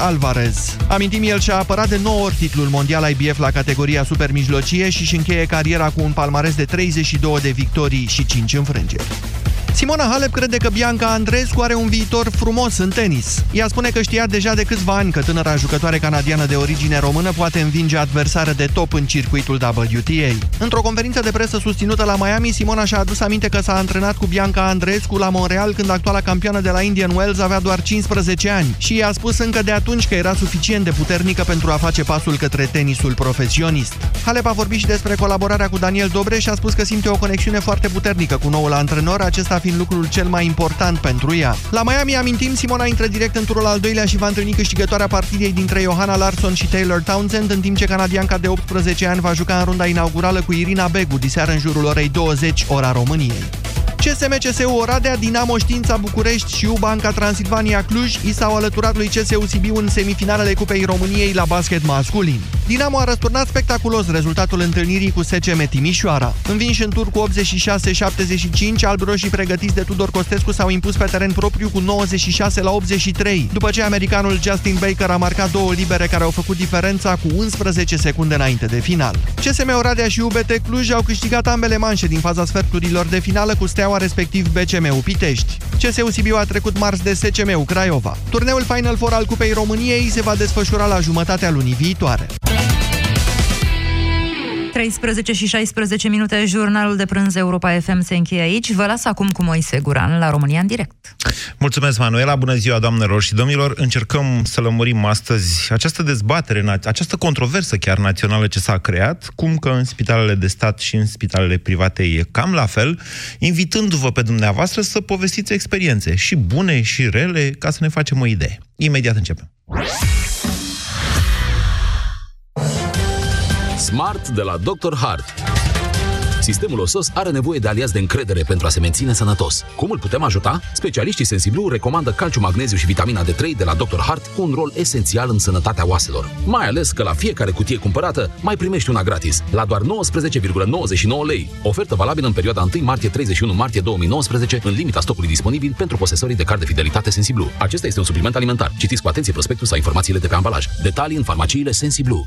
Alvarez. Amintim, el și-a apărat de 9 ori titlul mondial IBF la categoria super mijlocie și își încheie cariera cu un palmares de 32 de victorii și 5 înfrângeri. Simona Halep crede că Bianca Andreescu are un viitor frumos în tenis. Ea spune că știa deja de câțiva ani că tânăra jucătoare canadiană de origine română poate învinge adversară de top în circuitul WTA. Într-o conferință de presă susținută la Miami, Simona și-a adus aminte că s-a antrenat cu Bianca Andreescu la Montreal când actuala campioană de la Indian Wells avea doar 15 ani și i-a spus încă de atunci că era suficient de puternică pentru a face pasul către tenisul profesionist. Halep a vorbit și despre colaborarea cu Daniel Dobreș și a spus că simte o conexiune foarte puternică cu noul antrenor, acesta fiind lucrul cel mai important pentru ea. La Miami, amintim, Simona intră direct în turul al doilea și va întâlni câștigătoarea partidei dintre Johanna Larson și Taylor Townsend, în timp ce canadianca de 18 ani va juca în runda inaugurală cu Irina Begu, diseară în jurul orei 20, ora României. CSM CSU Oradea, Dinamo Știința București și U-Banca Transilvania Cluj i s-au alăturat lui CSU Sibiu în semifinalele Cupei României la basket masculin. Dinamo a răsturnat spectaculos rezultatul întâlnirii cu SCM Timișoara. Învinși în tur cu 86-75, albroșii pregătiți de Tudor Costescu s-au impus pe teren propriu cu 96 la 83, după ce americanul Justin Baker a marcat două libere care au făcut diferența cu 11 secunde înainte de final. CSM Oradea și UBT Cluj au câștigat ambele manșe din faza sferturilor de finală cu Steaua respectiv BCM-ul Pitești. CSU Sibiu a trecut marți de SCM-ul Craiova. Turneul Final Four al Cupei României se va desfășura la jumătatea lunii viitoare. 13 și 16 minute, jurnalul de prânz Europa FM se încheie aici. Vă las acum cu Moise Guran la România în direct. Mulțumesc, Manuela. Bună ziua, doamnelor și domnilor. Încercăm să lămurim astăzi această dezbatere, această controversă chiar națională ce s-a creat, cum că în spitalele de stat și în spitalele private e cam la fel, invitându-vă pe dumneavoastră să povestiți experiențe, și bune și rele, ca să ne facem o idee. Imediat începem. Smart de la Dr. Hart. Sistemul osos are nevoie de aliați de încredere pentru a se menține sănătos. Cum îl putem ajuta? Specialiștii Sensiblu recomandă calciu, magneziu și vitamina D3 de la Dr. Hart cu un rol esențial în sănătatea oaselor. Mai ales că la fiecare cutie cumpărată mai primești una gratis, la doar 19,99 lei. Ofertă valabilă în perioada 1 martie-31 martie 2019, în limita stocului disponibil pentru posesorii de card de fidelitate Sensiblu. Acesta este un supliment alimentar. Citiți cu atenție prospectul sau informațiile de pe ambalaj. Detalii în farmaciile Sensiblu.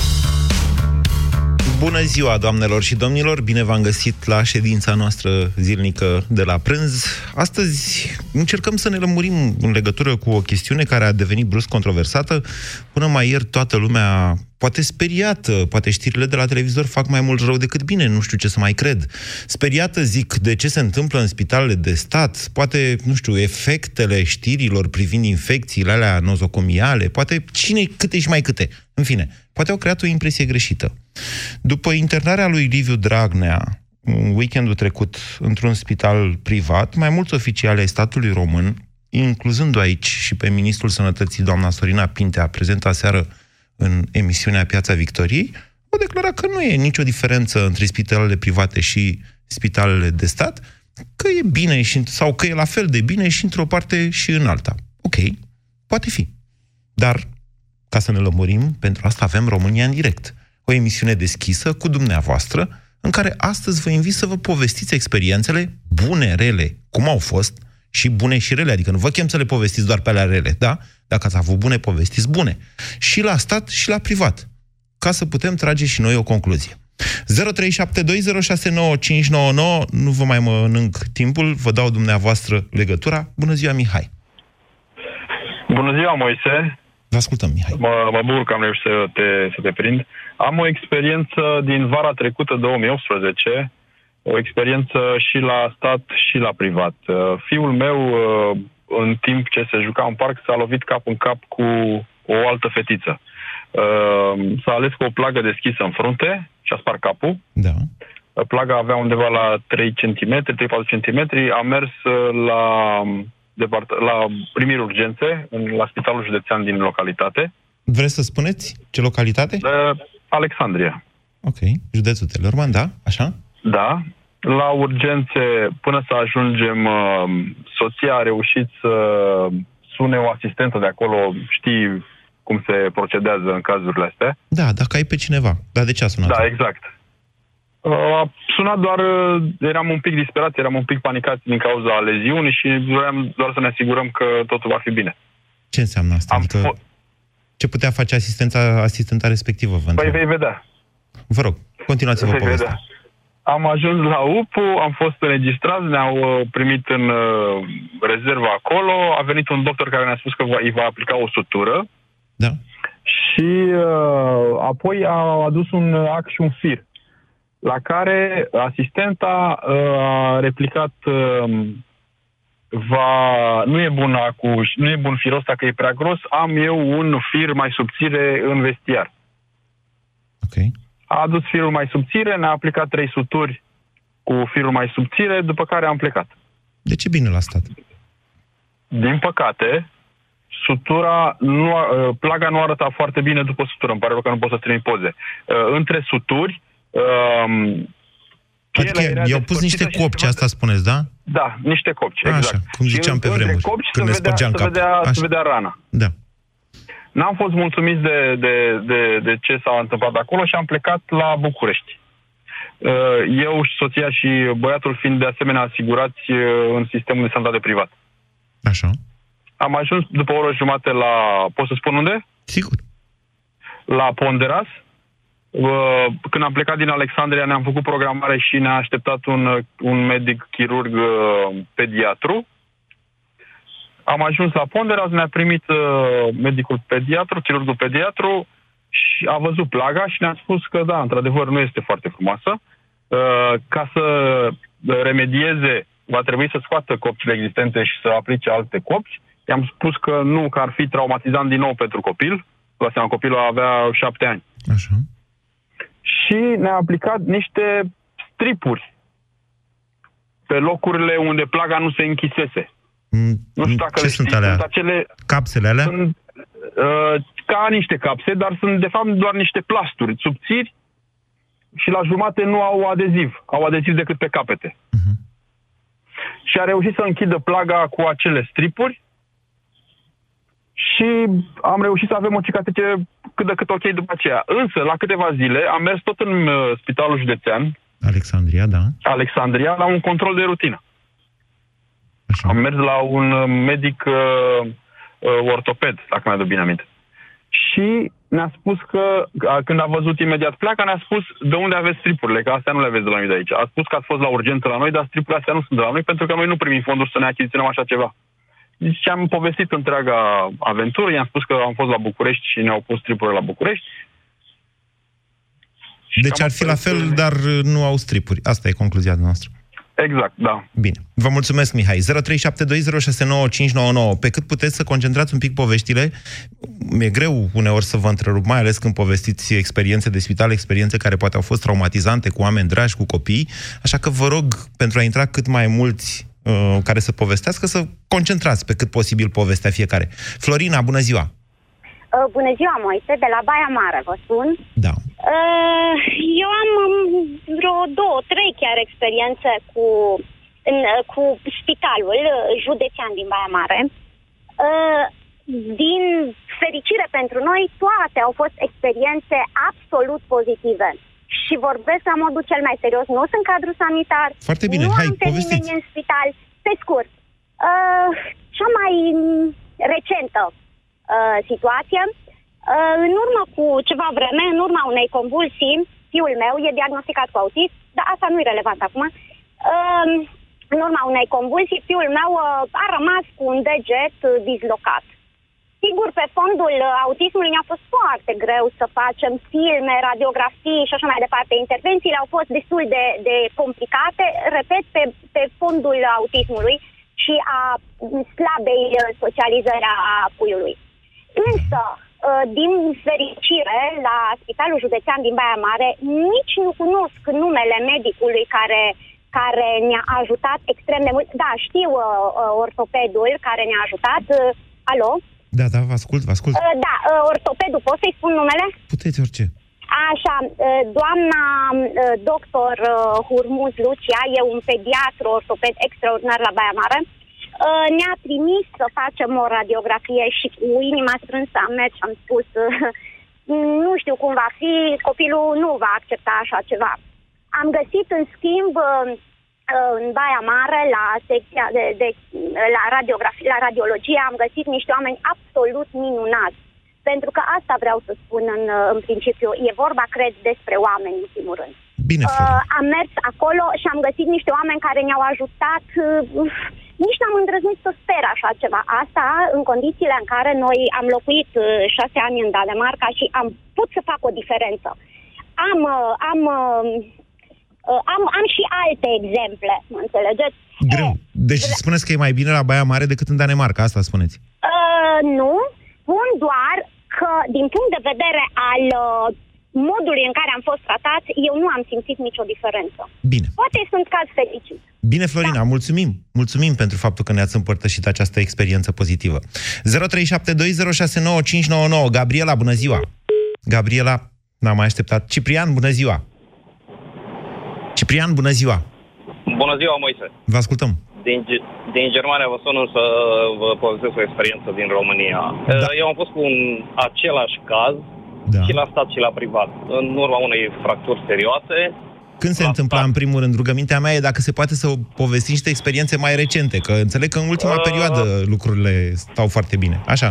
Bună ziua, doamnelor și domnilor! Bine v-am găsit la ședința noastră zilnică de la prânz. Astăzi încercăm să ne lămurim în legătură cu o chestiune care a devenit brusc controversată. Până mai ieri toată lumea poate speriată, poate știrile de la televizor fac mai mult rău decât bine, nu știu ce să mai cred. Speriată, zic, de ce se întâmplă în spitalele de stat, poate, nu știu, efectele știrilor privind infecțiile alea nozocomiale, poate cine câte și mai câte. În fine, poate au creat o impresie greșită. După internarea lui Liviu Dragnea, weekendul trecut, într-un spital privat, mai mulți oficiali ai statului român, incluzând aici și pe ministrul sănătății, doamna Sorina Pintea, prezent aseară în emisiunea Piața Victoriei, au declarat că nu e nicio diferență între spitalele private și spitalele de stat, că e bine și, sau că e la fel de bine și într-o parte și în alta. Ok, poate fi. Dar, ca să ne lămurim, pentru asta avem România în direct. O emisiune deschisă cu dumneavoastră, în care astăzi vă invit să vă povestiți experiențele bune, rele, cum au fost, și bune și rele, adică nu vă chem să le povestiți doar pe alea rele, da? Dacă ați avut bune, povestiți bune. Și la stat și la privat. Ca să putem trage și noi o concluzie. 0372069599, nu vă mai mănânc timpul, vă dau dumneavoastră legătura. Bună ziua, Mihai! Bună ziua, Moise! Vă ascultăm, Mihai. Mă, mă bucur că am reușit să te, să te prind. Am o experiență din vara trecută, 2018, o experiență și la stat și la privat. Uh, fiul meu, uh, în timp ce se juca în parc, s-a lovit cap în cap cu o altă fetiță. Uh, s-a ales cu o plagă deschisă în frunte și a spart capul. Da. Plaga avea undeva la 3 cm, 3-4 cm. Am mers uh, la, depart- la primiri urgențe, în, la Spitalul Județean din localitate. Vreți să spuneți ce localitate? Uh, Alexandria. Ok. Județul Telorman, da? Așa? Da. La urgențe, până să ajungem, uh, soția a reușit să sune o asistentă de acolo, știi cum se procedează în cazurile astea. Da, dacă ai pe cineva. Dar de ce a sunat? Da, exact. Uh, A sunat doar, uh, eram un pic disperați, eram un pic panicați din cauza leziunii și vroiam doar să ne asigurăm că totul va fi bine. Ce înseamnă asta? Am Adică, fo- ce putea face asistența, asistenta respectivă, vă Păi întreb? vei vedea. Vă rog, continuați-vă Vei povestea. vedea. Am ajuns la UPU, am fost înregistrați, ne-au uh, primit în uh, rezervă acolo, a venit un doctor care ne-a spus că va, îi va aplica o sutură Da? și uh, apoi a adus un ac și un fir, la care asistenta uh, a replicat uh, va, nu e bun acul, nu e bun firul ăsta că e prea gros, am eu un fir mai subțire în vestiar. Ok. A adus firul mai subțire, ne-a aplicat trei suturi cu firul mai subțire, după care am plecat. De ce bine la stat? Din păcate, sutura nu, a- uh, plaga nu arăta foarte bine după sutură. Îmi pare rău că nu pot să trimit poze. Uh, Între suturi, um, Adică pielea era i-au pus despărțită niște și copci, se asta spuneți, da? Da, niște copci, Așa, exact. cum Și ziceam pe între vremuri, copci când se ne vedea, spărgeam se capul. vedea, Așa. se vedea rana. Da. N-am fost mulțumiți de, de, de, de ce s-a întâmplat acolo și am plecat la București. Uh, Eu și soția și băiatul fiind de asemenea asigurați uh, în sistemul de sănătate privat. Așa. Am ajuns după o oră jumate la... Pot să spun unde? Sigur. La Ponderas. Uh, Când am plecat din Alexandria ne-am făcut programare și ne-a așteptat un, uh, un medic chirurg uh, pediatru. Am ajuns la Ponderas, ne-a primit uh, medicul pediatru, chirurgul pediatru și a văzut plaga și ne-a spus că da, într-adevăr nu este foarte frumoasă. Uh, Ca să remedieze, va trebui să scoată copcile existente și să aplice alte copci. I-am spus că nu, că ar fi traumatizant din nou pentru copil. La seama, copilul avea șapte ani. Așa. Și ne-a aplicat niște stripuri pe locurile unde plaga nu se închisese. Mm, Nu știu dacă Ce le sunt știți, alea? sunt acele... Capsele alea? Sunt uh, ca niște capse, dar sunt de fapt doar niște plasturi subțiri și la jumate nu au adeziv. Au adeziv decât pe capete. Mhm. Și a reușit să închidă plaga cu acele stripuri și am reușit să avem o cicatrice cât de cât ok după aceea. Însă, la câteva zile, am mers tot în uh, spitalul județean, Alexandria, da. Alexandria, la un control de rutină. Așa. Am mers la un uh, medic uh, uh, ortoped, dacă mi-aduc bine aminte. Și ne-a spus că, a, când a văzut imediat pleaca, ne-a spus de unde aveți stripurile, că astea nu le aveți de la noi de aici. A spus că ați fost la urgență la noi, dar stripurile astea nu sunt de la noi, pentru că noi nu primim fonduri să ne achiziționăm așa ceva. Deci am povestit întreaga aventură, i-am spus că am fost la București și ne-au pus stripurile la București. Și Deci cam ar fi la asta fel, este- dar uh, nu au stripuri. Asta e concluzia noastră. Exact, da. Bine. Vă mulțumesc, Mihai. 0372069599. Pe cât puteți să concentrați un pic poveștile, mi-e greu uneori să vă întrerup, mai ales când povestiți experiențe de spital, experiențe care poate au fost traumatizante cu oameni dragi, cu copii. Așa că vă rog, pentru a intra cât mai mulți uh, care să povestească, să concentrați pe cât posibil povestea fiecare. Florina, bună ziua! Uh, Bună ziua, Moise, de la Baia Mare, vă spun. Da. Uh, Eu am um, vreo două, trei chiar experiențe cu, în, uh, cu spitalul uh, județean din Baia Mare. Uh, Din fericire pentru noi, toate au fost experiențe absolut pozitive. Și vorbesc la modul cel mai serios. Nu sunt cadru sanitar. Foarte bine, nu hai, am pe povestiți. nimeni în spital. Pe scurt, uh, cea mai mm, recentă uh, situație. Uh, în urmă cu ceva vreme, în urma unei convulsii, fiul meu e diagnosticat cu autism, dar asta nu e relevant acum. Uh, în urma unei convulsii, fiul meu uh, a rămas cu un deget uh, dislocat. Sigur, pe fondul uh, autismului ne-a fost foarte greu să facem filme, radiografii și așa mai departe. Intervențiile au fost destul de, de complicate, repet, pe, pe fondul autismului și a slabei uh, socializări a puiului. Însă, Uh, din fericire, la Spitalul Județean din Baia Mare, nici nu cunosc numele medicului care, care ne-a ajutat extrem de mult. Da, știu uh, uh, ortopedul care ne-a ajutat. Uh, alo? Da, da, vă ascult, vă ascult. Uh, da, uh, ortopedul, pot să-i spun numele? Puteți orice. Așa, uh, doamna uh, doctor uh, Hurmuz Lucia, e un pediatru ortoped extraordinar la Baia Mare, uh, ne-a trimis să facem o radiografie și cu inima strânsă am mers și am spus uh, nu știu cum va fi, copilul nu va accepta așa ceva. Am găsit, în schimb, uh, uh, în Baia Mare, la secția de, de la radiografie, la radiologie, am găsit niște oameni absolut minunați. Pentru că asta vreau să spun în, uh, în principiu. E vorba, cred, despre oameni, în primul rând. Bine, Florin. Uh, am mers acolo și am găsit niște oameni care ne-au ajutat. Uh, nici n-am îndrăznit să sper așa ceva. Asta în condițiile în care noi am locuit uh, șase ani în Danemarca și am put să fac o diferență. Am, uh, am, uh, uh, am, am și alte exemple, mă înțelegeți? Greu. E, Deci spuneți că e mai bine la Baia Mare decât în Danemarca, asta spuneți. Uh, nu, spun doar că din punct de vedere al uh, modului în care am fost tratat, eu nu am simțit nicio diferență. Bine. Poate sunt caz fericit. Bine, Florina, da. mulțumim. Mulțumim pentru faptul că ne-ați împărtășit această experiență pozitivă. 0372069599. Gabriela, bună ziua! Gabriela, n-am mai așteptat. Ciprian, bună ziua! Ciprian, bună ziua! Bună ziua, Moise! Vă ascultăm. Din, Ge- din Germania vă sun să vă povestesc o experiență din România. Da. Eu am fost cu un același caz Da. și la stat și la privat. În urma unei fracturi serioase, Când se La întâmpla, stat. în primul rând, rugămintea mea e dacă se poate să povesti niște experiențe mai recente, că înțeleg că în ultima Uh. perioadă lucrurile stau foarte bine. Așa,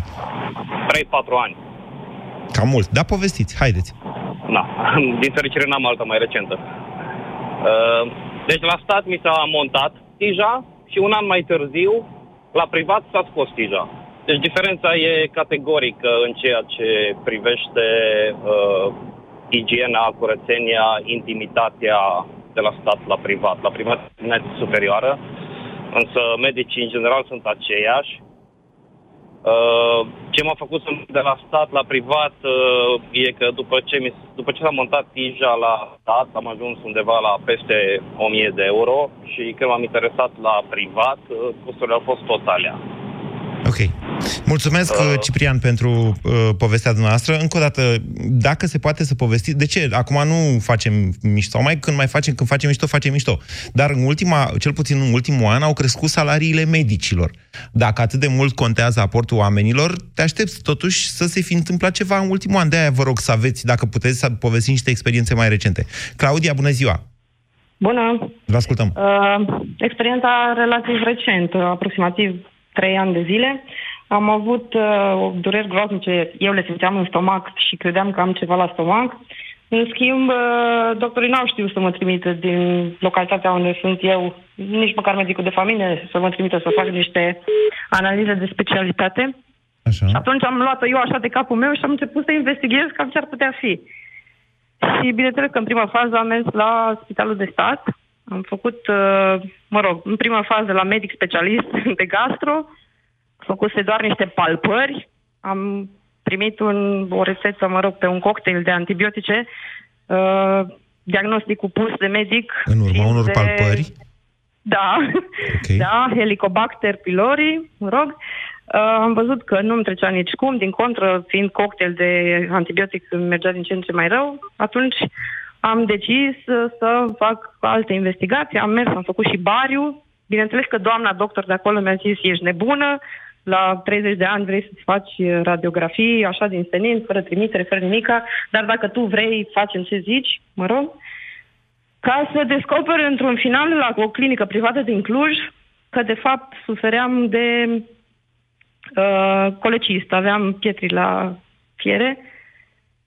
3-4 ani. cam mult. Da, povestiți, haideți. Na, din fericire n-am alta mai recentă. Uh, Deci la stat mi s-a montat tija și un an mai târziu, la privat s-a scos tija. Deci diferența e categorică în ceea ce privește uh, igiena, curățenia, intimitatea de la stat la privat. La privat e net superioară, însă medicii în general sunt aceiași. Uh, ce m-a făcut să merg de la stat la privat uh, e că după ce, mi, după ce s-a montat tija la stat, am ajuns undeva la peste 1000 de euro și când m-am interesat la privat, uh, costurile au fost tot alea. Ok. Mulțumesc, uh, Ciprian, pentru uh, povestea dumneavoastră. Încă o dată, dacă se poate să povesti, de ce? Acum nu facem mișto, sau mai când mai facem, când facem mișto, facem mișto. Dar în ultima, cel puțin în ultimul an, au crescut salariile medicilor. Dacă atât de mult contează aportul oamenilor, te aștepți totuși să se fi întâmplat ceva în ultimul an. De-aia vă rog să aveți, dacă puteți, să povestiți niște experiențe mai recente. Claudia, bună ziua! Bună! Vă ascultăm. Uh, experiența relativ recentă, aproximativ 3 ani de zile. Am avut uh, o dureri groaznice, eu le simțeam în stomac și credeam că am ceva la stomac. În schimb, uh, doctorii n-au știut să mă trimită din localitatea unde sunt eu, nici măcar medicul de familie, să mă trimită să fac niște analize de specialitate. Așa. Și atunci am luat-o eu așa de capul meu și am început să investighez cam ce ar putea fi. Și bineînțeles că în prima fază am mers la Spitalul de Stat, am făcut, uh, mă rog, în prima fază la medic specialist de gastro, făcuse doar niște palpări, am primit un, o rețetă, mă rog, pe un cocktail de antibiotice, uh, diagnosticul pus de medic. În urma fiind unor de- palpări? Da, Ok. da, Helicobacter pylori, mă rog. Uh, am văzut că nu-mi trecea nici cum, din contră, fiind cocktail de antibiotic îmi mergea din ce în ce mai rău. Atunci am decis uh, să fac alte investigații, am mers, am făcut și bariu. Bineînțeles că doamna doctor de acolo mi-a zis, ești nebună, la 30 de ani vrei să-ți faci uh, radiografii, așa din senin, fără trimitere, fără nimica, dar dacă tu vrei, facem ce zici, mă rog. Ca să descoper într-un final la o clinică privată din Cluj că de fapt sufeream de uh, colecist, aveam pietri la fiere,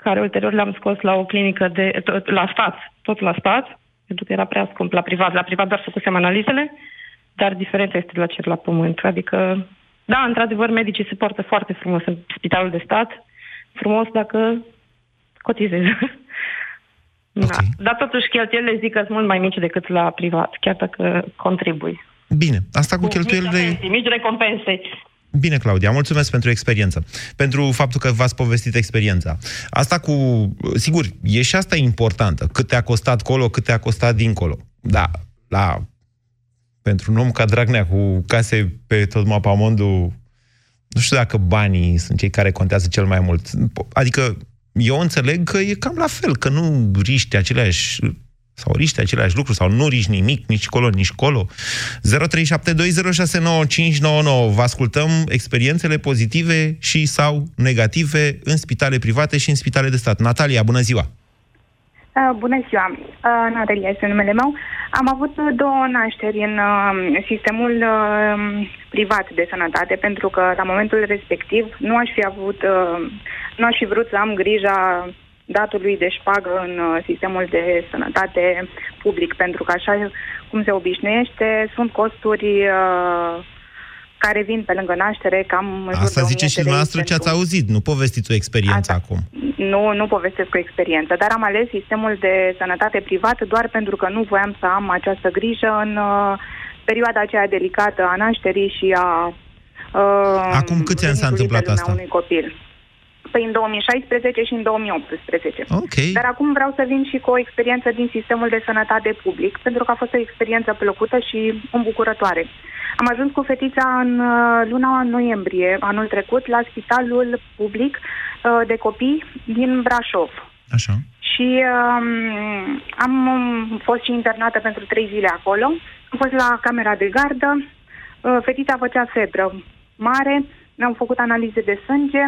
care ulterior le-am scos la o clinică de, tot, la stat, tot la stat, pentru că era prea scump la privat. La privat doar făcusem analizele, dar diferența este de la cer la pământ. Adică, da, într-adevăr, medicii se poartă foarte frumos în spitalul de stat, frumos dacă cotizezi. Da. Dar totuși cheltuielile zic că sunt mult mai mici decât la privat, chiar dacă contribui. Bine, asta cu Mici cheltuielile... pensii, mici recompense. Bine, Claudia, mulțumesc pentru experiență. Pentru faptul că v-ați povestit experiența. Asta cu... Sigur, e și asta importantă. Cât te-a costat colo, cât te-a costat dincolo. Da, la... Pentru un om ca Dragnea cu case pe tot mapamondul, nu știu dacă banii sunt cei care contează cel mai mult. Adică eu înțeleg că e cam la fel, că nu riști aceleași sau riști aceleași lucruri, sau nu riști nimic, nici colo, nici colo. 0372069599. Vă ascultăm experiențele pozitive și sau negative în spitale private și în spitale de stat. Natalia, bună ziua! Uh, bună ziua! Uh, Natalia este numele meu. Am avut două nașteri în uh, sistemul uh, privat de sănătate, pentru că la momentul respectiv nu aș fi avut, uh, nu aș fi vrut să am grija datului de șpagă în uh, sistemul de sănătate public, pentru că așa cum se obișnuiește, sunt costuri uh, care vin pe lângă naștere cam Asta zice și dumneavoastră ce ați auzit, nu povestiți o experiență Asta, acum. Nu, nu povestesc o experiență, dar am ales sistemul de sănătate privat doar pentru că nu voiam să am această grijă în uh, perioada aceea delicată a nașterii și a uh, Acum câți ani s-a întâmplat asta? Unui copil. Păi în 2016 și în 2018. Okay. Dar acum vreau să vin și cu o experiență din sistemul de sănătate public, pentru că a fost o experiență plăcută și îmbucurătoare. Am ajuns cu fetița în uh, luna noiembrie anul trecut la spitalul public uh, de copii din Brașov. Așa. Și um, am fost și internată pentru trei zile acolo. Am fost la camera de gardă. Uh, fetița făcea febră mare. Ne-au făcut analize de sânge.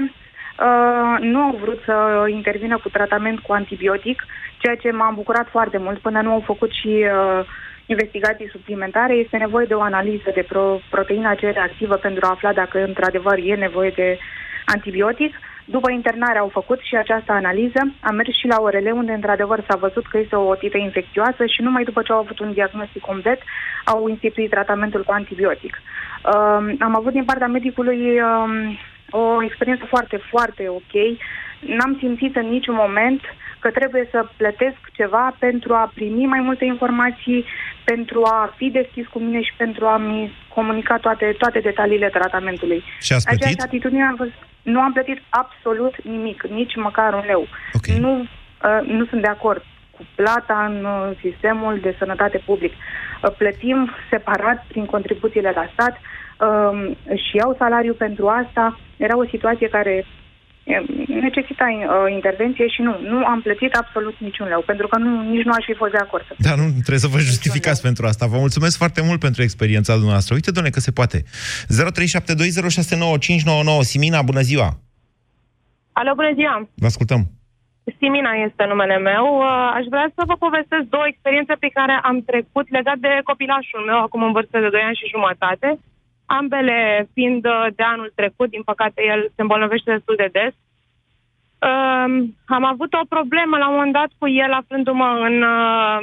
Uh, nu au vrut să intervină cu tratament cu antibiotic, ceea ce m-a bucurat foarte mult până nu au făcut și uh, investigații suplimentare. Este nevoie de o analiză de pro- proteina C reactivă pentru a afla dacă într-adevăr e nevoie de antibiotic. După internare au făcut și această analiză, am mers și la ORL unde într-adevăr s-a văzut că este o otită infecțioasă și numai după ce au avut un diagnostic complet au instituit tratamentul cu antibiotic. Uh, am avut din partea medicului uh, o experiență foarte, foarte ok. N-am simțit în niciun moment că trebuie să plătesc ceva pentru a primi mai multe informații, pentru a fi deschis cu mine și pentru a-mi comunica toate, toate detaliile tratamentului. Și ați plătit? Aceeași atitudine am fost, nu am plătit absolut nimic, nici măcar un leu. Okay. Nu, uh, nu sunt de acord cu plata în uh, sistemul de sănătate public. Uh, plătim separat prin contribuțiile la stat, uh, și iau salariu pentru asta. Era o situație care necesita uh, intervenție și nu, nu am plătit absolut niciun leu, pentru că nu, nici nu aș fi fost de acord. Da, nu trebuie să vă justificați pentru asta. Vă mulțumesc foarte mult pentru experiența dumneavoastră. Uite, doamne, că se poate. 0372069599 Simina, bună ziua! Alo, bună ziua! Vă ascultăm! Simina este numele meu. Uh, aș vrea să vă povestesc două experiențe pe care am trecut legat de copilașul meu, acum în vârstă de 2 ani și jumătate ambele fiind uh, de anul trecut, din păcate el se îmbolnăvește destul de des. Um, am avut o problemă la un moment dat cu el aflându-mă în, uh,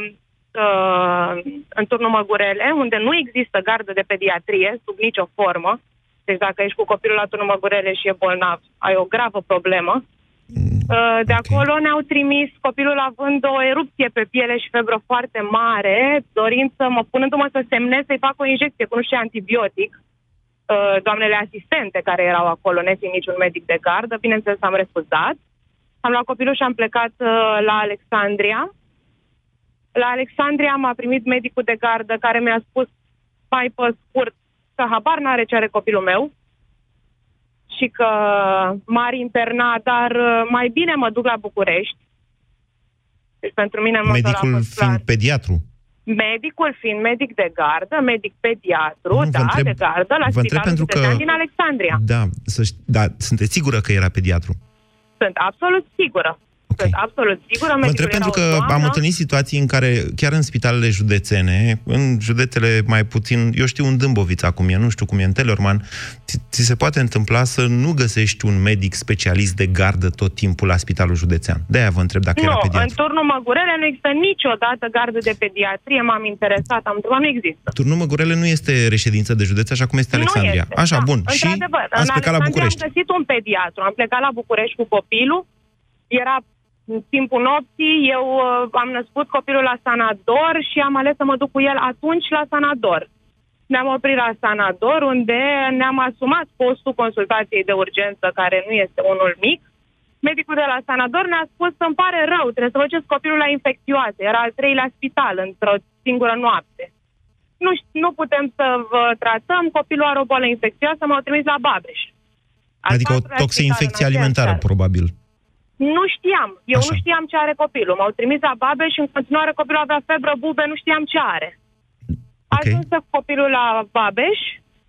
uh, în turnul Măgurele, unde nu există gardă de pediatrie sub nicio formă. Deci dacă ești cu copilul la turnul Măgurele și e bolnav, ai o gravă problemă. Uh, de acolo ne-au trimis copilul având o erupție pe piele și febră foarte mare, dorind să mă punându-mă să semnez să-i fac o injecție cu nu știu antibiotic. Uh, doamnele asistente care erau acolo, nefiind niciun medic de gardă. Bineînțeles, am refuzat. Am luat copilul și am plecat uh, la Alexandria. La Alexandria m-a primit medicul de gardă care mi-a spus mai pe scurt că habar n-are ce are copilul meu și că m-ar interna, dar uh, mai bine mă duc la București. Deci pentru mine Medicul fiind clar. pediatru. Medicul fiind medic de gardă, medic pediatru, nu, da, întreb, de gardă, la Spitalul pentru că, din Alexandria. Da, să, da, sunteți sigură că era pediatru? Sunt absolut sigură. Okay. Sunt absolut sigură. Vă întreb pentru că doamnă. am întâlnit situații în care, chiar în spitalele județene, în județele mai puțin, eu știu un Dâmboviț acum e, nu știu cum e în Telorman, ți, ți se poate întâmpla să nu găsești un medic specialist de gardă tot timpul la spitalul județean. De-aia vă întreb dacă nu, era pediatru. în turnul Măgurele nu există niciodată gardă de pediatrie, m-am interesat, am întrebat, nu există. Turnul Măgurele nu este reședință de județ, așa cum este Alexandria. Nu este, așa, da. bun. Și ați plecat la București. am găsit un pediatru, am plecat la București cu copilul, era în timpul nopții, eu uh, am născut copilul la Sanador și am ales să mă duc cu el atunci la Sanador. Ne-am oprit la Sanador, unde ne-am asumat postul consultației de urgență, care nu este unul mic. Medicul de la Sanador ne-a spus că îmi pare rău, trebuie să duceți copilul la infecțioase. Era al treilea spital într-o singură noapte. Nu, ș- nu putem să vă tratăm, copilul are o boală infecțioasă, m-au trimis la Babeș. Al Adică o patrulea spital toxinfecție în aceeași alimentară, seară. probabil. Nu știam. Eu Așa. nu știam ce are copilul. M-au trimis la babe și în continuare copilul avea febră, bube, nu știam ce are. A ajuns cu copilul la Babeș,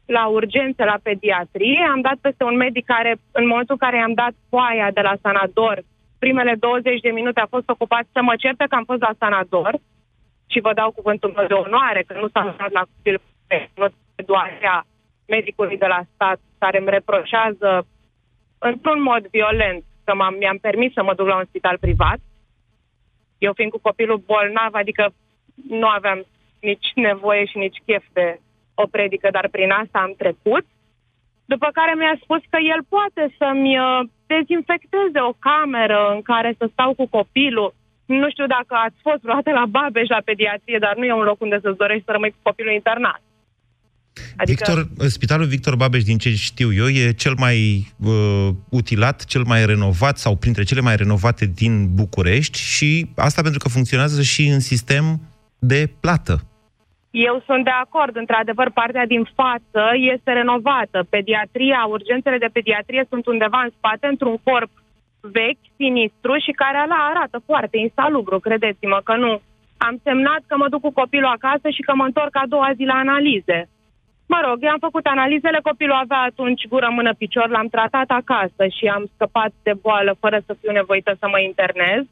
la urgențe, la pediatrie. Am dat peste un medic care, în momentul în care i-am dat foaia de la Sanador, primele 20 de minute a fost ocupat să mă certe că am fost la Sanador și vă dau cuvântul meu de onoare că nu s-a uitat la copil nu doarea medicului de la stat care îmi reproșează într-un mod violent că m-am, mi-am permis să mă duc la un spital privat. Eu fiind cu copilul bolnav, adică nu aveam nici nevoie și nici chef de o predică, dar prin asta am trecut. După care mi-a spus că el poate să-mi uh, dezinfecteze o cameră în care să stau cu copilul. Nu știu dacă ați fost vreodată la Babeș la pediatrie, dar nu e un loc unde să-ți dorești să rămâi cu copilul internat. Adică... Victor, Spitalul Victor Babeș, din ce știu eu, e cel mai uh, utilat, cel mai renovat sau printre cele mai renovate din București și asta pentru că funcționează și în sistem de plată. Eu sunt de acord, într-adevăr, partea din față este renovată. Pediatria, urgențele de pediatrie sunt undeva în spate, într-un corp vechi, sinistru și care ala arată foarte insalubru, credeți-mă că nu. Am semnat că mă duc cu copilul acasă și că mă întorc a doua zi la analize. Mă rog, eu am făcut analizele, copilul avea atunci gură, mână, picior, l-am tratat acasă și am scăpat de boală fără să fiu nevoită să mă internez.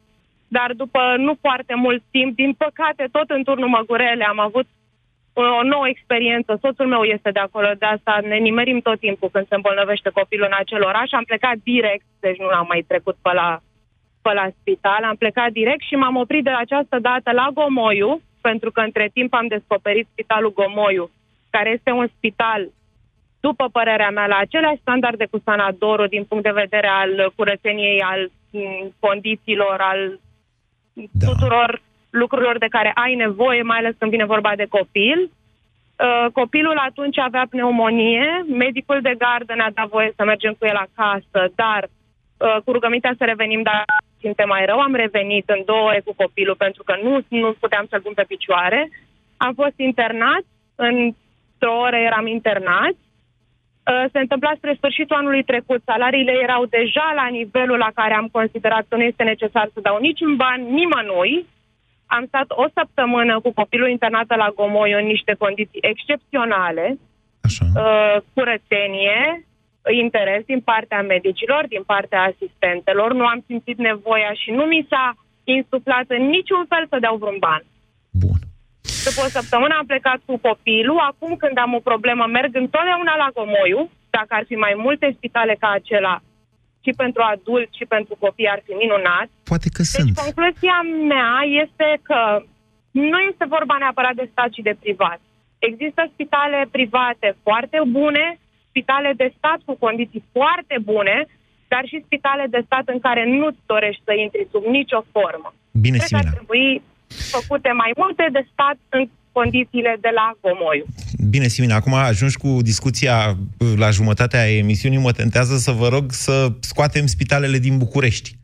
Dar după nu foarte mult timp, din păcate, tot în turnul Măgurele am avut o nouă experiență. Soțul meu este de acolo, de asta ne nimerim tot timpul când se îmbolnăvește copilul în acel oraș. Am plecat direct, deci nu am mai trecut pe la, pe la spital, am plecat direct și m-am oprit de această dată la Gomoiu, pentru că între timp am descoperit spitalul Gomoiu, care este un spital, după părerea mea, la aceleași standarde cu Sanadorul din punct de vedere al curățeniei, al m, condițiilor, al da. tuturor lucrurilor de care ai nevoie, mai ales când vine vorba de copil. Uh, copilul atunci avea pneumonie, medicul de gardă ne-a dat voie să mergem cu el acasă, dar uh, cu rugămintea să revenim, dar simte mai rău, am revenit în două ore cu copilul pentru că nu, nu puteam să-l pun pe picioare. Am fost internat, într-o oră eram internați. Uh, se întâmpla spre sfârșitul anului trecut, salariile erau deja la nivelul la care am considerat că nu este necesar să dau niciun bani nimănui, am stat o săptămână cu copilul internat la Gomoiu în niște condiții excepționale, uh, curățenie, interes din partea medicilor, din partea asistentelor. Nu am simțit nevoia și nu mi s-a insuflat în niciun fel să dau vreun ban. Bun. După o săptămână am plecat cu copilul. Acum când am o problemă merg întotdeauna la Gomoiu. Dacă ar fi mai multe spitale ca acela, și pentru adulți și pentru copii ar fi minunat. Poate că deci, sunt. concluzia mea este că nu este vorba neapărat de stat și de privat. Există spitale private foarte bune, spitale de stat cu condiții foarte bune, dar și spitale de stat în care nu-ți dorești să intri sub nicio formă. Bine, Cred că ar Simina. trebui făcute mai multe de stat în condițiile de la Gomoiu. Bine, Simina, acum ajungi cu discuția uh, la jumătatea emisiunii, mă tentează să vă rog să scoatem spitalele din București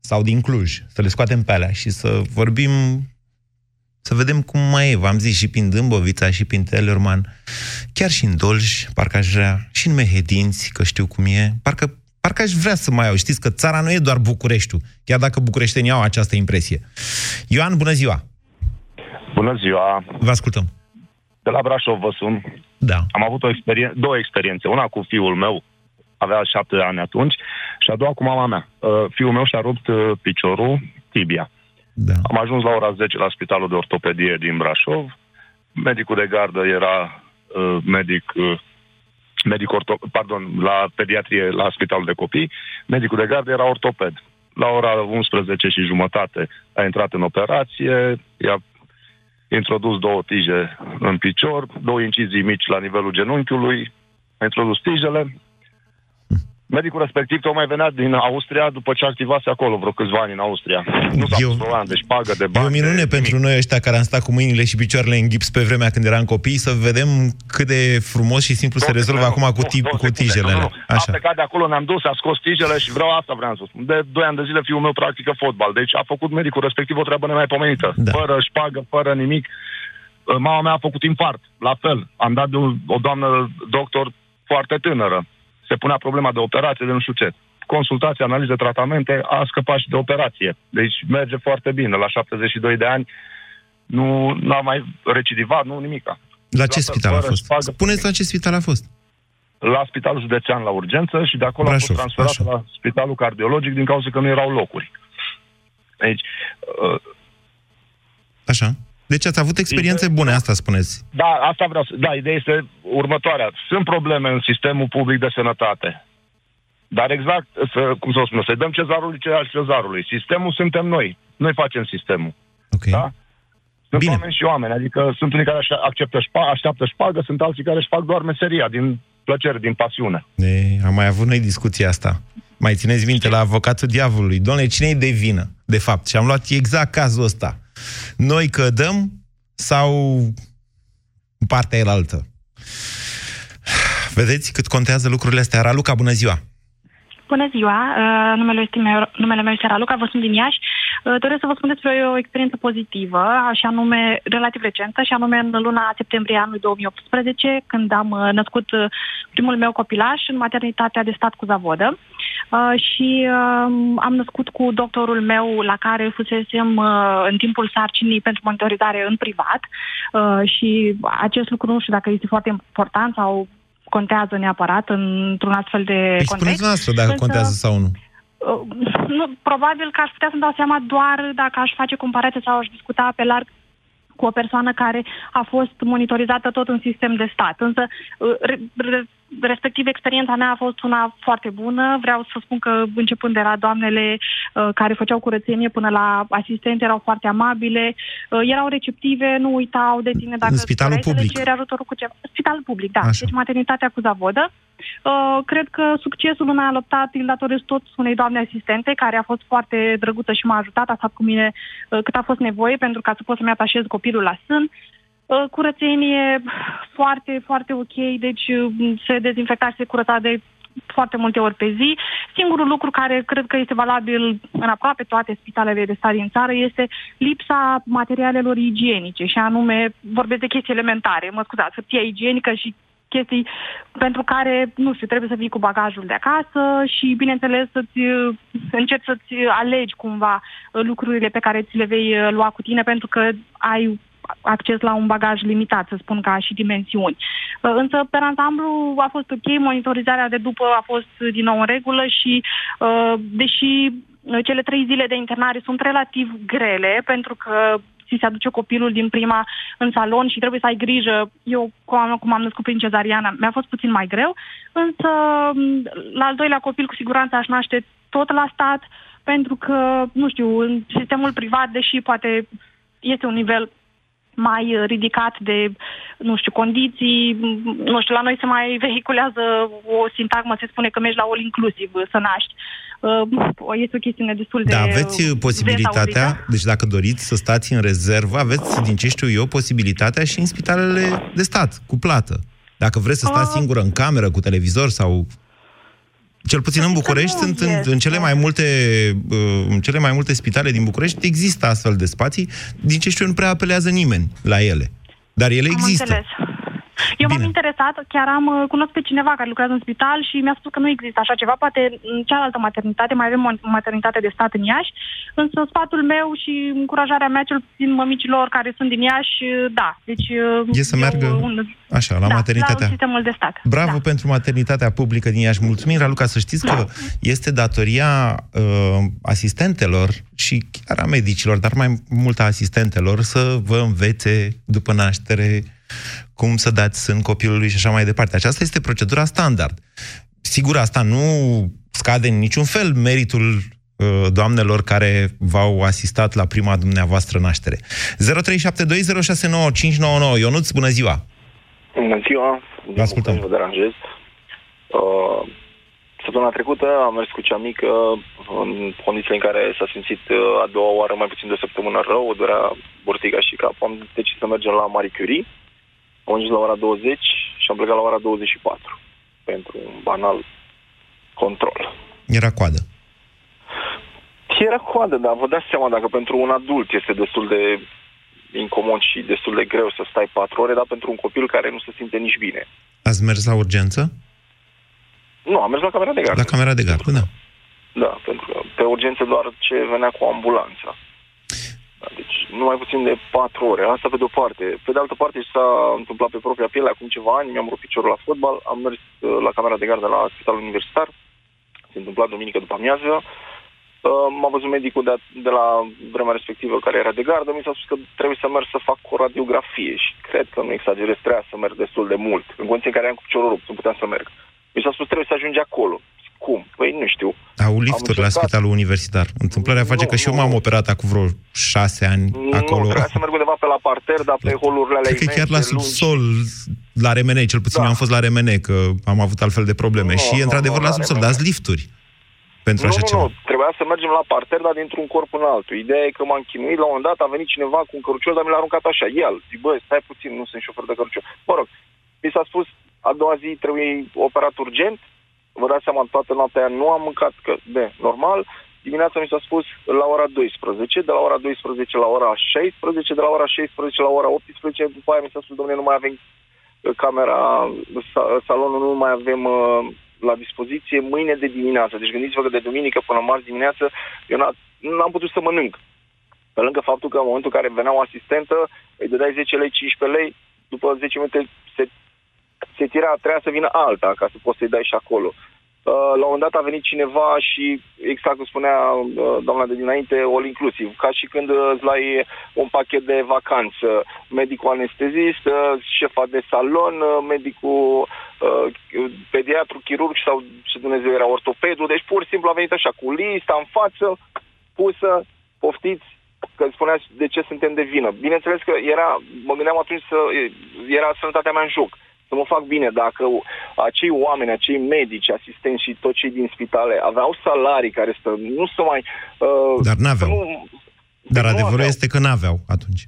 sau din Cluj, să le scoatem pe alea și să vorbim, să vedem cum mai e. V-am zis și prin Dâmbovița, și prin Tellerman, chiar și în Dolj, parcă aș vrea, și în Mehedinți, că știu cum e, parcă, parcă aș vrea să mai au. Știți că țara nu e doar Bucureștiul, chiar dacă bucureștenii au această impresie. Ioan, bună ziua! Bună ziua! Vă ascultăm. De la Brașov vă sun. Da. Am avut o experien- două experiențe. Una cu fiul meu, avea șapte ani atunci, și a doua cu mama mea. Uh, fiul meu și-a rupt uh, piciorul, tibia. Da. Am ajuns la ora 10 la spitalul de ortopedie din Brașov. Medicul de gardă era uh, medic, uh, medic orto, pardon, la pediatrie, la spitalul de copii. Medicul de gardă era ortoped. La ora 11 și jumătate a intrat în operație, i-a introdus două tije în picior, două incizii mici la nivelul genunchiului, a introdus tijele. Medicul respectiv tocmai venea din Austria după ce activase acolo vreo câțiva ani în Austria. Nu s-a pus problema de șpagă, de E bani. o minune pentru noi ăștia care am stat cu mâinile și picioarele în gips pe vremea când eram copii să vedem cât de frumos și simplu se rezolvă acum cu, tip, cu tijele Nu, alea. nu. A Așa. plecat de acolo, ne-am dus, a scos tijele și vreau asta vreau să spun. De 2 ani de zile fiul meu practică fotbal. Deci a făcut medicul respectiv o treabă nemaipomenită. Da. Fără șpagă, fără nimic. Mama mea a făcut infart, la fel. Am dat de o, o doamnă doctor foarte tânără. Se punea problema de operație, de nu știu ce. Consultații, analize, tratamente, a scăpat și de operație. Deci merge foarte bine. La 72 de ani nu a mai recidivat, nu nimica. La ce fel, spital a fără fost? șpagă, Spuneți la ce spital a fost. la Spitalul Județean la urgență și de acolo Brașov, a fost transferat la Spitalul Cardiologic din cauza că nu erau locuri. Deci, uh, Așa. Deci ați avut experiențe bune, asta spuneți. da, asta vreau să... Da, ideea este următoarea. Sunt probleme în sistemul public de sănătate. Dar exact, să, cum să o spun, să-i dăm cezarului ce al cezarului. Sistemul suntem noi. Noi facem sistemul. Okay. Da? Sunt Bine. oameni și oameni. Adică sunt unii care aș- acceptă șpa, așteaptă șpagă, sunt alții care își fac doar meseria, din plăcere, din pasiune. E, am mai avut noi discuția asta. Mai țineți minte la avocatul diavolului. Doamne, cine e de vină, de fapt? Și am luat exact cazul ăsta. Noi cădăm sau partea elaltă? Vedeți cât contează lucrurile astea. Raluca, bună ziua! Bună ziua, uh, numele, este meu, numele meu este Raluca, vă sunt din Iași. Uh, doresc să vă spun despre o experiență pozitivă, și anume relativ recentă, și anume în luna septembrie anului 2018, când am uh, născut uh, primul meu copilaș în maternitatea de stat cu Zavodă. Uh, și uh, am născut cu doctorul meu la care fusesem uh, în timpul sarcinii pentru monitorizare în privat uh, și acest lucru nu știu dacă este foarte important sau contează neapărat într-un astfel de Păi context. spuneți noastră dacă Însă, contează sau nu. uh, nu, probabil că aș putea să-mi dau seama doar dacă aș face comparație sau aș discuta pe larg cu o persoană care a fost monitorizată tot în sistem de stat. Însă, uh, re, re, respectiv, experiența mea a fost una foarte bună. Vreau să spun că, începând de la doamnele uh, care făceau curățenie până la asistente, erau foarte amabile, uh, erau receptive, nu uitau de tine dacă În spitalul doreai să le public. ceri ajutorul cu ceva. Spitalul public, da. Așa. Deci maternitatea cu zavodă. Uh, cred că succesul în a luptat îl datorez tot unei doamne asistente care a fost foarte drăguță și m-a ajutat, a stat cu mine uh, cât a fost nevoie pentru ca să pot să-mi atașez copilul la sân. Uh, curățenie foarte, foarte ok, deci uh, se dezinfecta și se curăța de foarte multe ori pe zi. Singurul lucru care cred că este valabil în aproape toate spitalele de stat din țară este lipsa materialelor igienice și anume, vorbesc de chestii elementare, mă scuzați, hârtia igienică și chestii pentru care, nu știu, trebuie să vii cu bagajul de acasă și, bineînțeles, să-ți uh, încerci să-ți alegi cumva uh, lucrurile pe care ți le vei uh, lua cu tine pentru că ai acces la un bagaj limitat, să spun, ca și dimensiuni. Uh, Însă, pe ansamblu, a fost ok, monitorizarea de după a fost uh, din nou în regulă și, uh, deși uh, cele trei zile de internare sunt relativ grele, pentru că ți se aduce copilul din prima în salon și trebuie să ai grijă. Eu, cum am, cum am născut prin cezariana, mi-a fost puțin mai greu, însă m, la al doilea copil cu siguranță aș naște tot la stat, pentru că, nu știu, în sistemul privat, deși poate este un nivel mai uh, ridicat de, nu știu, condiții, m, nu știu, la noi se mai vehiculează o sintagmă, se spune că mergi la all inclusiv să naști. Uh, Este o chestiune destul de Da, aveți uh, posibilitatea, desaudită. deci dacă doriți să stați în rezervă, aveți, din ce știu eu, posibilitatea și în spitalele de stat, cu plată. Dacă vreți să stați Ah. singură în cameră, cu televizor sau... Cel puțin în București, sunt în, în, cele mai multe, uh, în cele mai multe spitale din București există astfel de spații. Din ce știu, eu, nu prea apelează nimeni la ele. Dar ele Am există. înțeles. Eu m-am interesat, chiar am uh, cunosc pe cineva care lucrează în spital și mi-a spus că nu există așa ceva, poate în cealaltă maternitate, mai avem o maternitate de stat în Iași, însă sfatul meu și încurajarea mea, cel puțin mămicilor care sunt din Iași, uh, da, deci... uh, E să eu, meargă un, așa, la da, maternitatea. la sistemul de stat. Bravo da. pentru maternitatea publică din Iași. Mulțumim, Raluca, să știți că este datoria uh, asistentelor și chiar a medicilor, dar mai mult a asistentelor, să vă învețe după naștere cum să dați sân copilului și așa mai departe. Aceasta este procedura standard. Sigur, asta nu scade în niciun fel meritul uh, doamnelor care v-au asistat la prima dumneavoastră naștere. 0372069599 Ionuț, bună ziua! Bună ziua! Vă ascultăm. Nu vă deranjez. Uh, Săptămâna trecută am mers cu cea mică în condițiile în care s-a simțit uh, a doua oară mai puțin de o săptămână rău, o durea burtica și capul. Am decis să mergem la Marie Curie. Am ajuns la ora 20 și am plecat la ora 24 pentru un banal control. Era coadă. Era coadă, dar vă dați seama dacă pentru un adult este destul de incomod și destul de greu să stai patru ore, dar pentru un copil care nu se simte nici bine. Ați mers la urgență? Nu, am mers la camera de gardă. La camera de gardă, da. Da, pentru că pe urgență doar ce venea cu ambulanța. Da, deci nu mai puțin de patru ore. Asta pe de-o parte. Pe de altă parte s-a întâmplat pe propria piele acum ceva ani, mi-am rupt piciorul la fotbal, am mers uh, la camera de gardă la spitalul universitar, s-a întâmplat duminică după amiază, Uh, m-a văzut medicul de, de la vremea respectivă care era de gardă, mi s-a spus că trebuie să merg să fac o radiografie și cred că nu exagerez, trebuia să merg destul de mult. În condiții în care am cu piciorul rupt, nu puteam să merg. Mi s-a spus trebuie să ajungi acolo. Cum? Păi nu știu. Au lifturi la spitalul universitar. Întâmplarea face nu, că și eu m-am operat acum vreo șase ani nu, acolo. Nu, trebuia să merg undeva pe la parter, dar pe holurile alea Cred că chiar la subsol, la remene, cel puțin da. eu am fost la remene, că am avut altfel de probleme. Nu, și, nu, într-adar nu, la subsol, dați lifturi pentru nu, așa nu, ceva. Nu, trebuia să mergem la parter, dar dintr-un corp în altul. Ideea e că m-am chinuit, la un moment dat a venit cineva cu un cărucior, dar mi l-a aruncat așa, el. Zic, bă, stai puțin, nu sunt șofer de cărucior. Mă rog, mi s-a spus, a doua zi trebuie operat urgent, vă dați seama, toată noaptea nu am mâncat, că, de, normal, dimineața mi s-a spus la ora 12, de la ora 12 la ora 16, de la ora 16 la ora 18, după aia mi s-a spus, domnule, nu mai avem uh, camera, salonul nu mai avem uh, la dispoziție mâine de dimineață. Deci gândiți-vă că de duminică până marți dimineață eu n-am putut să mănânc. Pe lângă faptul că în momentul în care venea o asistentă, îi dădeai 10 lei, 15 lei, după 10 minute se, se tira, trebuia să vină alta ca să poți să-i dai și acolo. Uh, la un moment dat a venit cineva și, exact cum spunea uh, doamna de dinainte, all inclusiv, ca și când îți lai un pachet de vacanță, medicul anestezist, uh, șefa de salon, medicul pediatru, chirurg sau ce Dumnezeu era ortopedul, deci pur și simplu a venit așa cu lista în față, pusă, poftiți, că spuneați de ce suntem de vină. Bineînțeles că era, mă gândeam atunci să era sănătatea mea în joc să mă fac bine, dacă acei oameni, acei medici, asistenți și toți cei din spitale aveau salarii care să nu să mai... Uh, Dar n-aveau. Nu, Dar adevărul aveau. este că n-aveau atunci.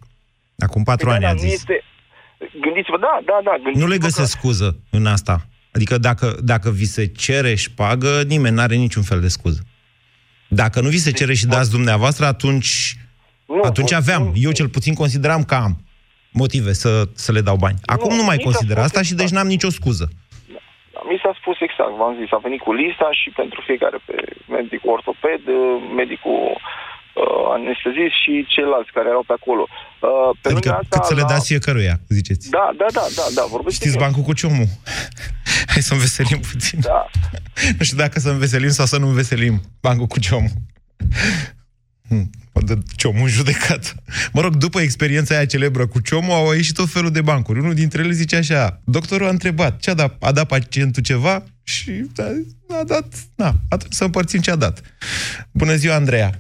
Acum patru Păi ani da, a da, nu zis. Este... Gândiți-vă, da, da, da. Gândiți-vă Nu le găsesc că... scuză în asta. Adică dacă, dacă vi se cere și șpagă, nimeni nu are niciun fel de scuză. Dacă nu vi se cere și dați dumneavoastră, atunci, Nu, atunci nu, aveam. nu. Eu cel puțin consideram că am motive să, să le dau bani. Acum nu, Nu, mai nici consider a fost asta și deci n-am nicio scuză. Mi s-a spus exact, v-am zis, a venit cu lista și pentru fiecare pe medicul ortoped, medicul uh, anestezist și ceilalți care erau pe acolo. Uh, pe Adică lângă asta, cât să le la- dați fiecăruia, ziceți. Da, da, da, da, da, vorbesc Știți bancul cu ciomul? Hai să înveselim puțin. Da. Nu știu dacă să înveselim sau să nu înveselim bancul cu ciomul. Hmm, o dă ciomul în judecat. Mă rog, după experiența aia celebră cu ciomul, au ieșit tot felul de bancuri. Unul dintre ele zice așa, doctorul a întrebat, ce a dat? A dat pacientul ceva? Și a, a dat, na, atunci să împărțim ce a dat. Bună ziua, Andreea!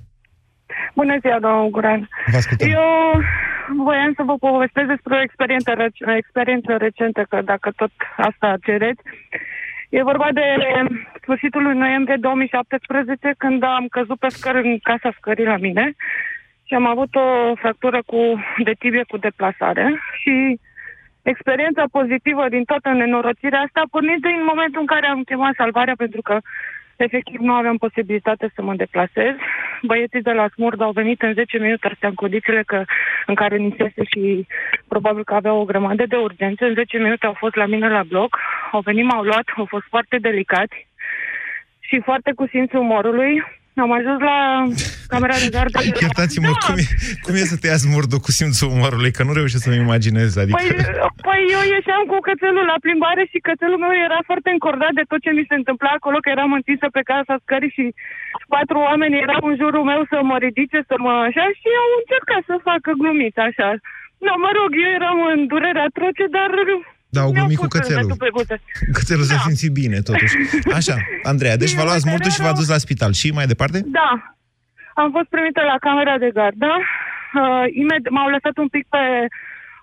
Bună ziua, domnul Guran. Vă ascultăm. Eu voiam să vă povestesc despre o experiență, rec- o experiență recentă, că dacă tot asta cereți. E vorba de sfârșitul lui noiembrie 2017, când am căzut pe scări în casa scării la mine și am avut o fractură cu, de tibie cu deplasare și experiența pozitivă din toată nenorocirea asta a pornit din momentul în care am chemat salvarea pentru că efectiv nu aveam posibilitate să mă deplasez. Băieții de la Smurd au venit în 10 minute astea în condițiile că, în care nisese și probabil că aveau o grămadă de urgențe. În 10 minute au fost la mine la bloc, au venit, m-au luat, au fost foarte delicați și foarte cu simțul umorului. Am ajuns la camera de gardă. Iertați-mă, Da. cum, e, cum e să te ia smurdul cu simțul umorului? Că nu reușesc să-mi imaginez. Adică... Păi, păi eu ieșeam cu cățelul la plimbare și cățelul meu era foarte încordat de tot ce mi se întâmpla acolo, că eram întinsă pe casa scării și patru oameni erau în jurul meu să mă ridice, să mă așa și au încercat să facă glumiți așa. Nu, mă rog, eu eram în durere atroce, dar Da, au mi-au glumit cu pus cățelul. rândul pe buze. Cățelul s-a simțit bine, totuși. Așa, Andreea, deci v-a luat smurtul și v-a dus la spital. Și mai departe? Da. Am fost primită la camera de gardă. Uh, imed- m-au lăsat un pic pe,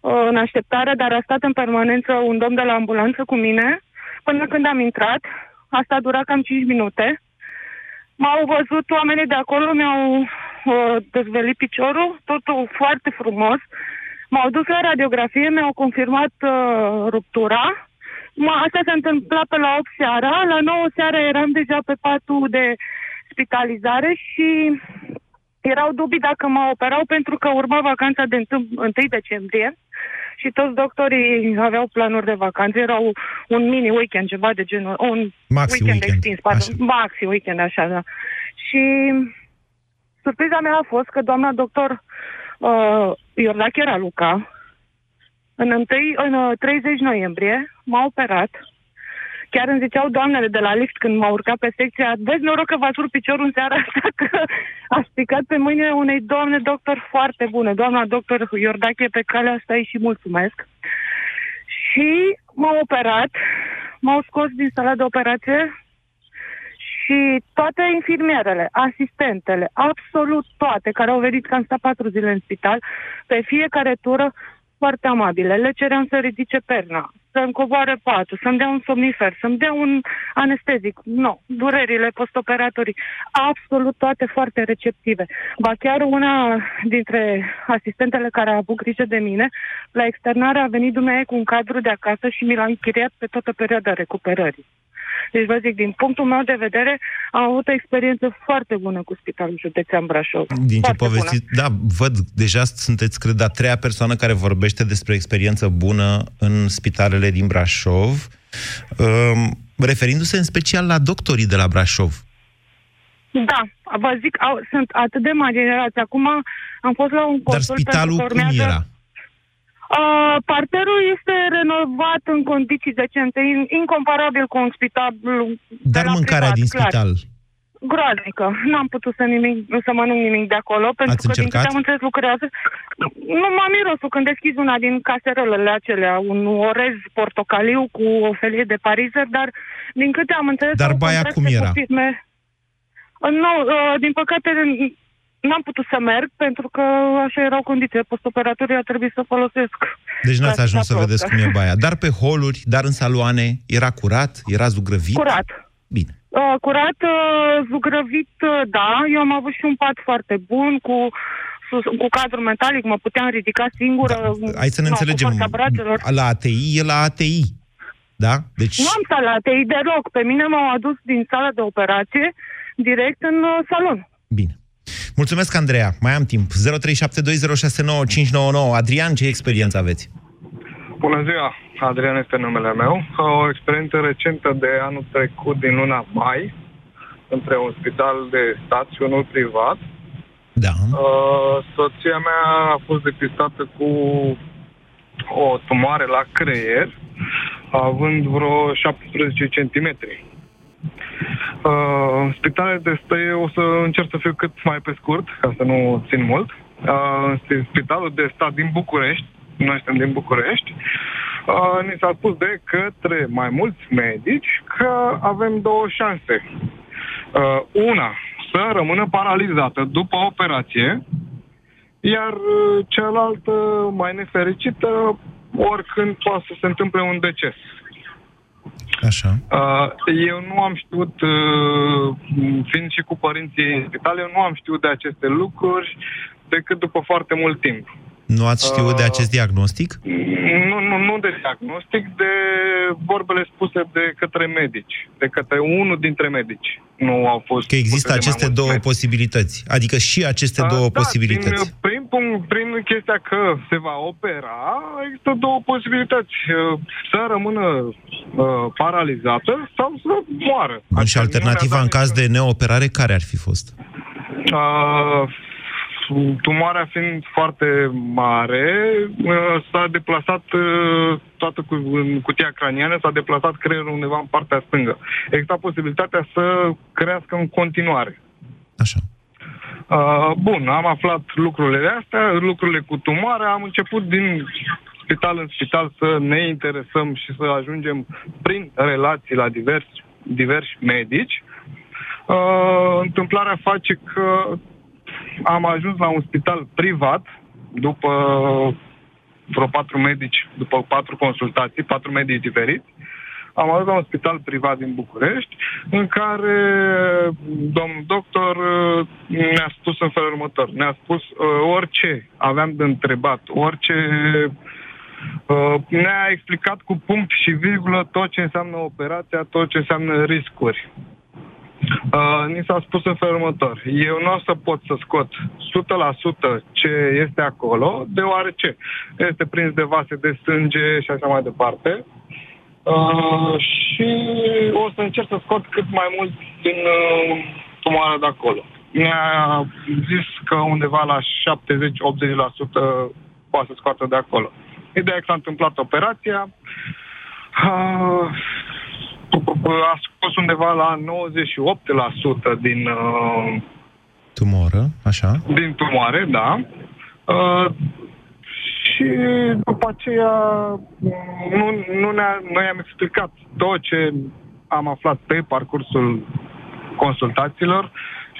uh, în așteptare, dar a stat în permanență un domn de la ambulanță cu mine până când am intrat. asta a durat cam 5 minute. M-au văzut oamenii de acolo, mi-au uh, dezvelit piciorul, totul foarte frumos. M-au dus la radiografie, mi-au confirmat uh, ruptura. Ma, asta s-a întâmplat pe la 8 seara. La 9 seara eram deja pe patul de spitalizare și erau dubii dacă mă operau pentru că urma vacanța de 1 decembrie și toți doctorii aveau planuri de vacanță. Erau un mini weekend, ceva de genul, un Maxi weekend, weekend, extins, pardon, maxi weekend, așa, da. Și surpriza mea a fost că doamna doctor uh, Iordache Raluca, în, întâi, în uh, 30 noiembrie, m-a operat. Chiar îmi ziceau doamnele de la lift când m-au urcat pe secția, vezi noroc că v-ați rupt piciorul în seara asta, că a spicat pe mâinile unei doamne doctor foarte bune. Doamna doctor Iordache, pe calea asta îi și mulțumesc. Și m-au operat, m-au scos din sala de operație și toate infirmierele, asistentele, absolut toate care au venit, că am stat patru zile în spital, pe fiecare tură foarte amabile. Le ceream să ridice perna, să-mi coboare patul, să-mi dea un somnifer, să-mi dea un anestezic. Nu, no, durerile postoperatorii. Absolut toate foarte receptive. Ba chiar una dintre asistentele care a avut grijă de mine, la externare a venit dumneavoastră cu un cadru de acasă și mi l-a închiriat pe toată perioada recuperării. Deci vă zic, din punctul meu de vedere, am avut o experiență foarte bună cu Spitalul Județean Brașov. Din ce foarte povestiți, da, văd, deja sunteți, cred, a treia persoană care vorbește despre experiență bună în spitalele din Brașov, um, referindu-se în special la doctorii de la Brașov. Da, vă zic, au, sunt atât de mari generații. Acum am fost la un Dar consult spitalul pentru că cum urmează- era? Uh, parterul este renovat în condiții decente, in- incomparabil cu un spital de Dar la mâncarea privat, din clar. spital. Groaznică. N-am putut să, nimic, să mănânc nimic de acolo, pentru Ați că din încercat? câte am înțeles lucrează. Nu m-am mirosul când deschizi una din caserelele acelea, un orez portocaliu cu o felie de parizer, dar din câte am înțeles... Dar au baia contracte cum cu era? Firme... Uh, Nu, uh, din păcate n-am putut să merg pentru că așa erau condiții. Postoperatorii a trebuit să folosesc. Deci n-ați Plastica ajuns să proastă. vedeți cum e baia. Dar pe holuri, dar în saloane, era curat, era zugrăvit? Curat. Bine. Uh, curat, uh, zugrăvit, uh, da. Eu am avut și un pat foarte bun cu sus, cu cadru metalic, mă puteam ridica singură. Da, Hai să ne nu, înțelegem. Cu forța brațelor. La ATI e la ATI. Da? Deci Nu am stat la ATI deloc. Pe mine m-au adus din sala de operație direct în uh, salon. Mulțumesc, Andreea. Mai am timp. 0372069599. Adrian, ce experiență aveți? Bună ziua, Adrian este numele meu. O experiență recentă de anul trecut, din luna mai, între un spital de stat și unul privat. Da. Uh, soția mea a fost depistată cu o tumoare la creier, având vreo 17 centimetri. Uh, spitalele de stăie o să încerc să fiu cât mai pe scurt, ca să nu țin mult. Uh, în spitalul de stat din București, noi suntem din București, uh, ni s-a spus de către mai mulți medici că avem două șanse. Uh, una, să rămână paralizată după operație, iar uh, cealaltă, mai nefericită, oricând poate să se întâmple un deces. Așa. Uh, eu nu am știut, uh, fiind și cu părinții în spital, eu nu am știut de aceste lucruri decât după foarte mult timp. Nu ați știut Uh, de acest diagnostic? Nu, nu, nu de diagnostic, de vorbele spuse de către medici, de către unul dintre medici. Nu au fost Că există spuse de mai aceste mulți două medici. posibilități. Adică și aceste două da, posibilități. Prin, prin, punct, prin chestia că se va opera, există două posibilități. Uh, Să rămână uh, paralizată sau să moară. Bun, și alternativa în caz de neoperare, care ar fi fost? Uh, tumoarea fiind foarte mare, uh, s-a deplasat uh, toată cu, în cutia craniană, s-a deplasat creierul undeva în partea stângă. Exista posibilitatea să crească în continuare. Așa. Uh, bun, am aflat lucrurile astea, lucrurile cu tumoarea, am început din spital în spital să ne interesăm și să ajungem prin relații la diversi, diversi medici. Uh, întâmplarea face că am ajuns la un spital privat după vreo patru medici, după patru consultații, patru medici diferiți. am ajuns la un spital privat din București, în care domnul doctor uh, ne-a spus în felul următor. Ne-a spus uh, orice aveam de întrebat, orice uh, ne-a explicat cu punct și virgulă tot ce înseamnă operația, tot ce înseamnă riscuri. Uh, ni s-a spus în felul următor. Eu nu o să pot să scot 100% ce este acolo, deoarece este prins de vase de sânge și așa mai departe. Uh, și o să încerc să scot cât mai mult din uh, tumoarea de acolo. Mi-a zis că undeva la 70-80% poate să scoată de acolo. Ideea că s-a întâmplat operația. Uh, a scos undeva la 98% din... Uh, Tumoră, așa? Din tumoare, da. Uh, și după aceea nu, nu ne-a, noi am explicat tot ce am aflat pe parcursul consultațiilor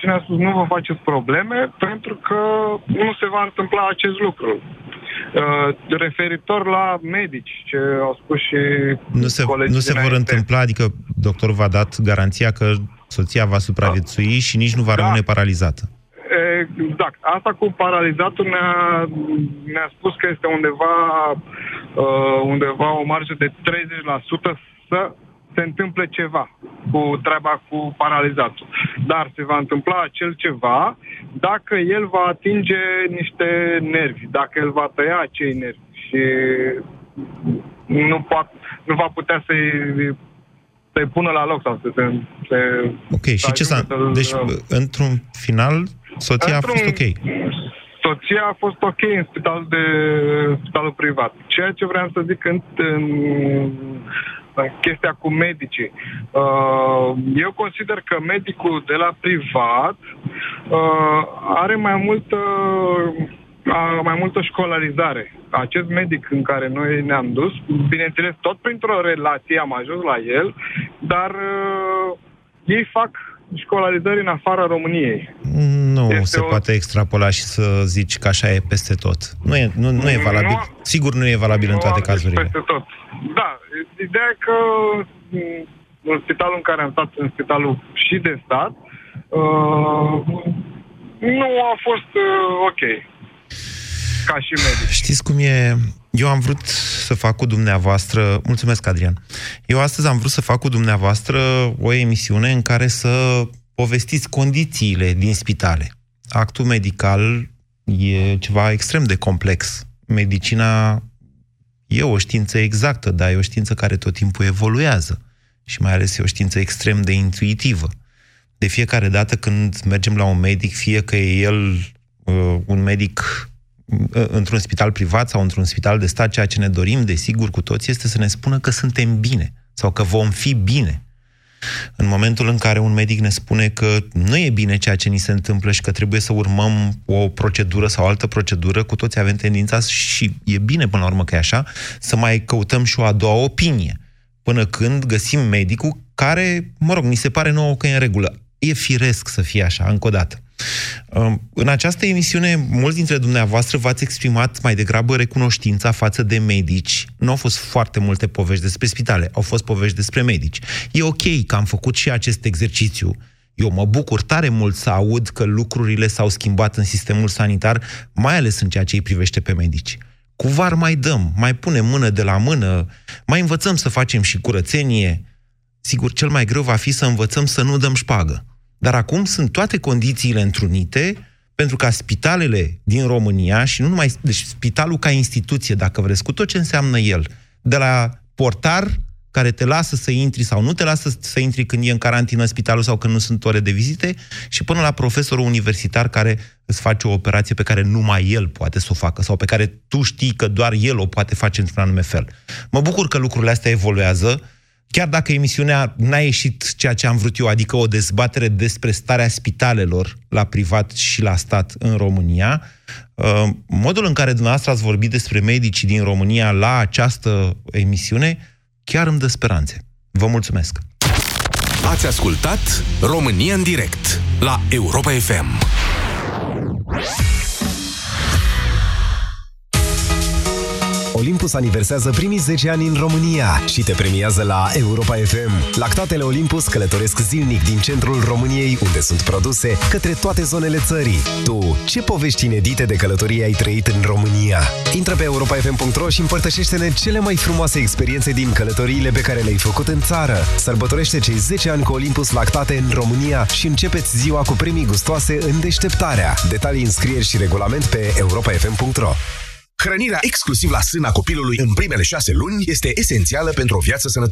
și ne-a spus nu vă faceți probleme pentru că nu se va întâmpla acest lucru. Uh, referitor la medici, ce au spus și Nu se, nu se vor întâmpla, adică doctorul v-a dat garanția că soția va supraviețui da. și nici nu va da. rămâne paralizată. Exact. Asta cu paralizatul ne-a, ne-a spus că este undeva, uh, undeva o marjă de 30% să se întâmple ceva cu treaba cu paralizatul. Dar se va întâmpla acel ceva dacă el va atinge niște nervi, dacă el va tăia acei nervi și nu, poate, nu va putea să-i să-i pună la loc sau să se... Se, ok, și ce s-a... Deci, într-un final, soția într-un, a fost ok. Soția a fost ok în spitalul, de, spitalul privat. Ceea ce vreau să zic în, în chestia cu medicii. Uh, eu consider că medicul de la privat uh, are mai multă mai multă școlarizare. Acest medic în care noi ne-am dus, bineînțeles, tot printr-o relație am ajuns la el, dar uh, ei fac școlarizări în afara României. Nu este se o... poate extrapola și să zici că așa e peste tot. Nu e, nu, nu e valabil. Nu, Sigur nu e valabil nu în toate cazurile. Peste tot. Da, ideea e că mm, în spitalul în care am stat, în spitalul și de stat, uh, nu a fost uh, ok ca și medic. Știți cum e? Eu am vrut să fac cu dumneavoastră... Mulțumesc, Adrian. Eu astăzi am vrut să fac cu dumneavoastră o emisiune în care să povestiți condițiile din spitale. Actul medical e ceva extrem de complex. Medicina e o știință exactă, dar e o știință care tot timpul evoluează. Și mai ales e o știință extrem de intuitivă. De fiecare dată când mergem la un medic, fie că e el uh, un medic într-un spital privat sau într-un spital de stat, ceea ce ne dorim, desigur, cu toți, este să ne spună că suntem bine sau că vom fi bine. În momentul în care un medic ne spune că nu e bine ceea ce ni se întâmplă și că trebuie să urmăm o procedură sau altă procedură, cu toți avem tendința și e bine până la urmă că e așa, să mai căutăm și o a doua opinie, până când găsim medicul care, mă rog, ni se pare nouă că e în regulă. E firesc să fie așa, încă o dată. În această emisiune, mulți dintre dumneavoastră v-ați exprimat mai degrabă recunoștința față de medici. Nu au fost foarte multe povești despre spitale, au fost povești despre medici. E ok că am făcut și acest exercițiu. Eu mă bucur tare mult să aud că lucrurile s-au schimbat în sistemul sanitar, mai ales în ceea ce îi privește pe medici. Cu var mai dăm, mai punem mână de la mână, mai învățăm să facem și curățenie. Sigur, cel mai greu va fi să învățăm să nu dăm șpagă. Dar acum sunt toate condițiile întrunite pentru ca spitalele din România și nu numai, deci spitalul ca instituție, dacă vreți, cu tot ce înseamnă el, de la portar care te lasă să intri sau nu te lasă să intri când e în carantină spitalul sau când nu sunt ore de vizite și până la profesorul universitar care îți face o operație pe care numai el poate să o facă sau pe care tu știi că doar el o poate face într-un anume fel. Mă bucur că lucrurile astea evoluează, chiar dacă emisiunea n-a ieșit ceea ce am vrut eu, adică o dezbatere despre starea spitalelor la privat și la stat în România, uh, modul în care dumneavoastră ați vorbit despre medicii din România la această emisiune chiar îmi dă speranțe. Vă mulțumesc! Ați ascultat România în direct la Europa FM. Olympus aniversează primii 10 ani în România și te premiază la Europa FM. Lactatele Olympus călătoresc zilnic din centrul României, unde sunt produse, către toate zonele țării. Tu, ce povești inedite de călătorie ai trăit în România? Intră pe europafm.ro și împărtășește-ne cele mai frumoase experiențe din călătoriile pe care le-ai făcut în țară. Sărbătorește cei 10 ani cu Olympus Lactate în România și începeți ziua cu premii gustoase în deșteptarea. Detalii, înscrieri și regulament pe europafm.ro Hrănirea exclusiv la sâna copilului în primele șase luni este esențială pentru o viață sănătoasă.